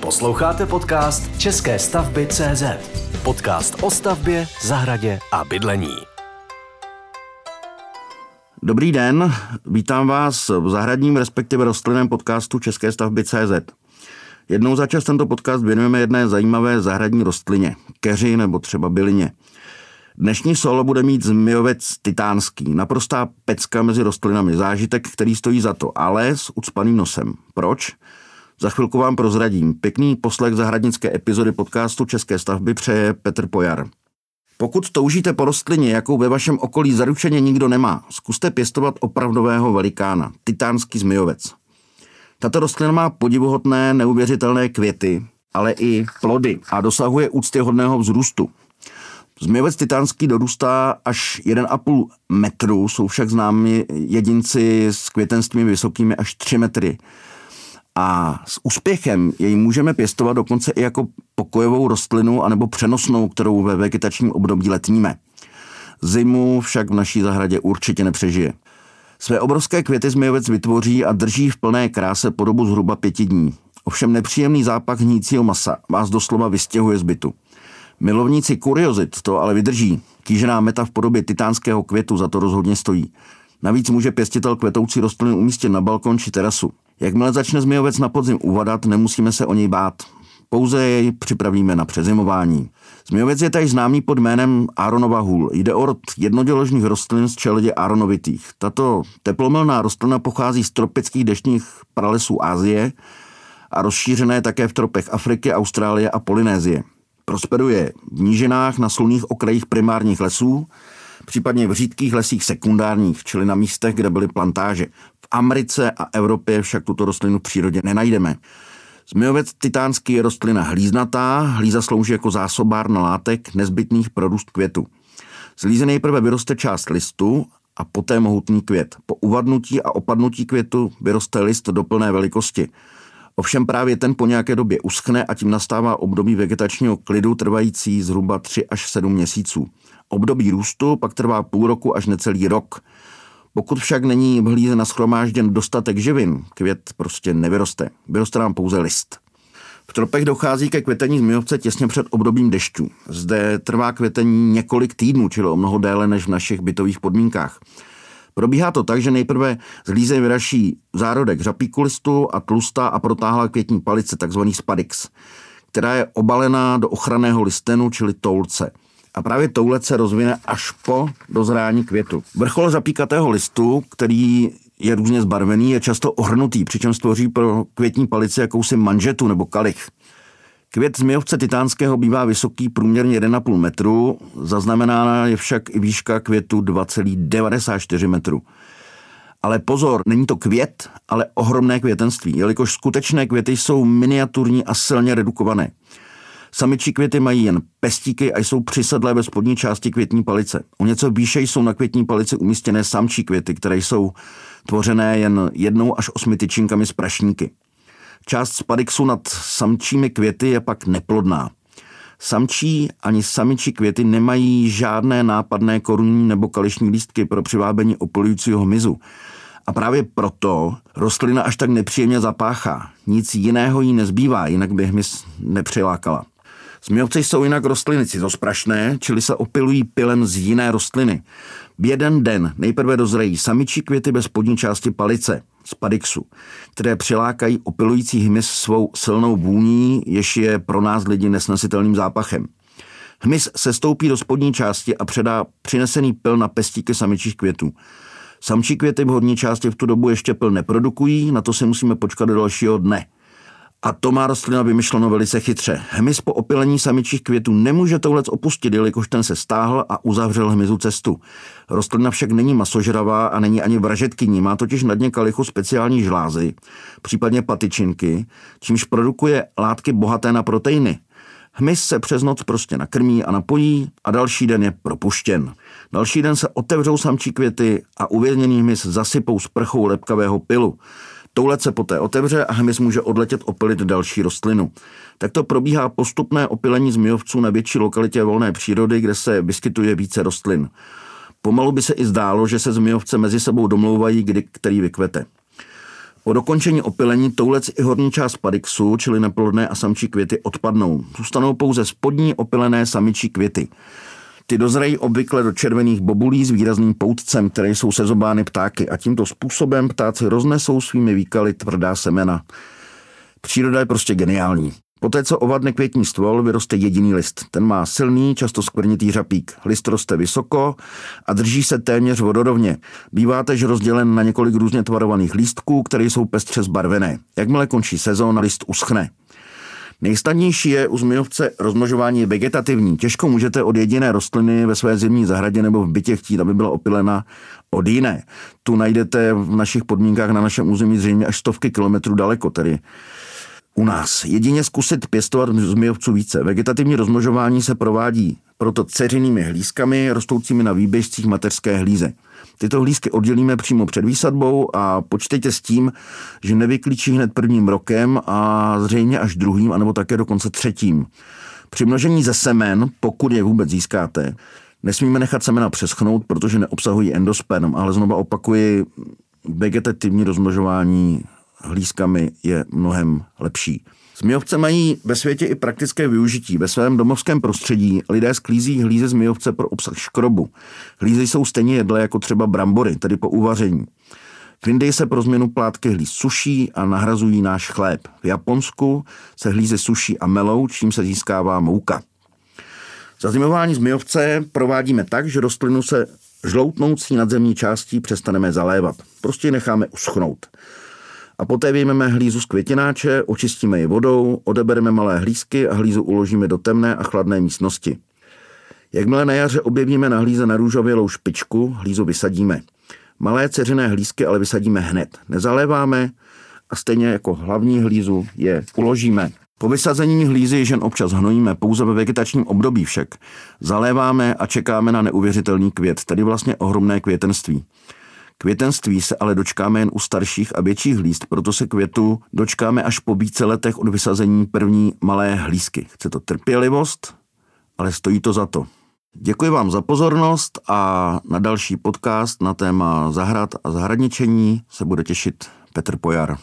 Posloucháte podcast České stavby CZ. Podcast o stavbě, zahradě a bydlení. Dobrý den, vítám vás v zahradním, respektive rostlinném podcastu České stavby CZ. Jednou za čas tento podcast věnujeme jedné zajímavé zahradní rostlině, keři nebo třeba bylině. Dnešní solo bude mít zmijovec titánský, naprostá pecka mezi rostlinami, zážitek, který stojí za to, ale s ucpaným nosem. Proč? Za chvilku vám prozradím. Pěkný poslech zahradnické epizody podcastu České stavby přeje Petr Pojar. Pokud toužíte po rostlině, jakou ve vašem okolí zaručeně nikdo nemá, zkuste pěstovat opravdového velikána, titánský zmijovec. Tato rostlina má podivuhodné, neuvěřitelné květy, ale i plody a dosahuje úctyhodného vzrůstu. Zmijovec titánský dorůstá až 1,5 metru, jsou však známi jedinci s květenstvím vysokými až 3 metry. A s úspěchem jej můžeme pěstovat dokonce i jako pokojovou rostlinu anebo přenosnou, kterou ve vegetačním období letníme. Zimu však v naší zahradě určitě nepřežije. Své obrovské květy zmijovec vytvoří a drží v plné kráse po dobu zhruba pěti dní. Ovšem nepříjemný zápach hnícího masa vás doslova vystěhuje z bytu. Milovníci kuriozit to ale vydrží. Kýžená meta v podobě titánského květu za to rozhodně stojí. Navíc může pěstitel kvetoucí rostliny umístit na balkon či terasu. Jakmile začne zmijovec na podzim uvadat, nemusíme se o něj bát. Pouze jej připravíme na přezimování. Zmijovec je tady známý pod jménem Aronova hůl. Jde o rod jednoděložných rostlin z čeledě Aronovitých. Tato teplomilná rostlina pochází z tropických deštních pralesů Asie a rozšířené také v tropech Afriky, Austrálie a Polynézie. Prosperuje v nížinách na slunných okrajích primárních lesů, případně v řídkých lesích sekundárních, čili na místech, kde byly plantáže. V Americe a Evropě však tuto rostlinu v přírodě nenajdeme. Zmijovec titánský je rostlina hlíznatá, hlíza slouží jako zásobárna látek nezbytných pro růst květu. Z hlízy nejprve vyroste část listu a poté mohutný květ. Po uvadnutí a opadnutí květu vyroste list do plné velikosti. Ovšem právě ten po nějaké době uschne a tím nastává období vegetačního klidu trvající zhruba 3 až 7 měsíců. Období růstu pak trvá půl roku až necelý rok. Pokud však není v hlíze naschromážděn dostatek živin, květ prostě nevyroste. Vyroste nám pouze list. V tropech dochází ke květení zmijovce těsně před obdobím dešťů. Zde trvá květení několik týdnů, čili o mnoho déle než v našich bytových podmínkách. Probíhá to tak, že nejprve z líze vyraší zárodek řapíku listu a tlustá a protáhlá květní palice, takzvaný spadix, která je obalená do ochranného listenu, čili toulce – a právě toulec se rozvine až po dozrání květu. Vrchol zapíkatého listu, který je různě zbarvený, je často ohrnutý, přičemž stvoří pro květní palici jakousi manžetu nebo kalich. Květ zmijovce titánského bývá vysoký průměrně 1,5 metru, zaznamenána je však i výška květu 2,94 metru. Ale pozor, není to květ, ale ohromné květenství, jelikož skutečné květy jsou miniaturní a silně redukované. Samičí květy mají jen pestíky a jsou přisedlé ve spodní části květní palice. O něco výše jsou na květní palici umístěné samčí květy, které jsou tvořené jen jednou až osmi tyčinkami z prašníky. Část spadixu nad samčími květy je pak neplodná. Samčí ani samičí květy nemají žádné nápadné korunní nebo kališní lístky pro přivábení opolujícího hmyzu. A právě proto rostlina až tak nepříjemně zapáchá. Nic jiného jí nezbývá, jinak by hmyz nepřilákala. Zmijovci jsou jinak rostliny cizosprašné, čili se opilují pilem z jiné rostliny. V jeden den nejprve dozrají samičí květy bez spodní části palice, spadixu, které přilákají opilující hmyz svou silnou vůní, jež je pro nás lidi nesnesitelným zápachem. Hmyz se stoupí do spodní části a předá přinesený pil na pestíky samičích květů. Samčí květy v horní části v tu dobu ještě pil neprodukují, na to si musíme počkat do dalšího dne – a to má rostlina vymyšleno velice chytře. Hmyz po opilení samičích květů nemůže toulec opustit, jelikož ten se stáhl a uzavřel hmyzu cestu. Rostlina však není masožravá a není ani vražetkyní, má totiž na dně kalichu speciální žlázy, případně patičinky, čímž produkuje látky bohaté na proteiny. Hmyz se přes noc prostě nakrmí a napojí a další den je propuštěn. Další den se otevřou samčí květy a uvězněný hmyz zasypou sprchou lepkavého pilu. Toulec se poté otevře a hmyz může odletět opilit další rostlinu. Takto probíhá postupné opilení zmijovců na větší lokalitě volné přírody, kde se vyskytuje více rostlin. Pomalu by se i zdálo, že se zmijovce mezi sebou domlouvají, kdy který vykvete. Po dokončení opylení toulec i horní část padixu, čili neplodné a samčí květy, odpadnou. Zůstanou pouze spodní opylené samičí květy. Ty dozrají obvykle do červených bobulí s výrazným poutcem, které jsou sezobány ptáky a tímto způsobem ptáci roznesou svými výkaly tvrdá semena. Příroda je prostě geniální. Poté, co ovadne květní stvol, vyroste jediný list. Ten má silný, často skvrnitý řapík. List roste vysoko a drží se téměř vodorovně. Bývá tež rozdělen na několik různě tvarovaných lístků, které jsou pestře zbarvené. Jakmile končí sezóna, list uschne. Nejsnadnější je u zmijovce rozmnožování vegetativní. Těžko můžete od jediné rostliny ve své zimní zahradě nebo v bytě chtít, aby byla opilena od jiné. Tu najdete v našich podmínkách na našem území zřejmě až stovky kilometrů daleko, tedy u nás. Jedině zkusit pěstovat zmijovců více. Vegetativní rozmnožování se provádí proto ceřinými hlízkami rostoucími na výběžcích mateřské hlíze. Tyto hlízky oddělíme přímo před výsadbou a počtejte s tím, že nevyklíčí hned prvním rokem a zřejmě až druhým, anebo také dokonce třetím. Při množení ze semen, pokud je vůbec získáte, nesmíme nechat semena přeschnout, protože neobsahují endosperm, ale znova opakuji, vegetativní rozmnožování hlízkami je mnohem lepší. Zmijovce mají ve světě i praktické využití. Ve svém domovském prostředí lidé sklízí hlíze zmijovce pro obsah škrobu. Hlízy jsou stejně jedlé jako třeba brambory, tedy po uvaření. V Indii se pro změnu plátky hlíz suší a nahrazují náš chléb. V Japonsku se hlízy suší a melou, čím se získává mouka. Zazimování zmijovce provádíme tak, že rostlinu se žloutnoucí nadzemní částí přestaneme zalévat. Prostě necháme uschnout a poté vyjmeme hlízu z květináče, očistíme ji vodou, odebereme malé hlízky a hlízu uložíme do temné a chladné místnosti. Jakmile na jaře objevíme na hlíze narůžovělou špičku, hlízu vysadíme. Malé ceřené hlízky ale vysadíme hned. Nezaléváme a stejně jako hlavní hlízu je uložíme. Po vysazení hlízy žen občas hnojíme pouze ve vegetačním období však. Zaléváme a čekáme na neuvěřitelný květ, tedy vlastně ohromné květenství. Květenství se ale dočkáme jen u starších a větších hlíst, proto se květu dočkáme až po více letech od vysazení první malé hlízky. Chce to trpělivost, ale stojí to za to. Děkuji vám za pozornost a na další podcast na téma zahrad a zahradničení se bude těšit Petr Pojar.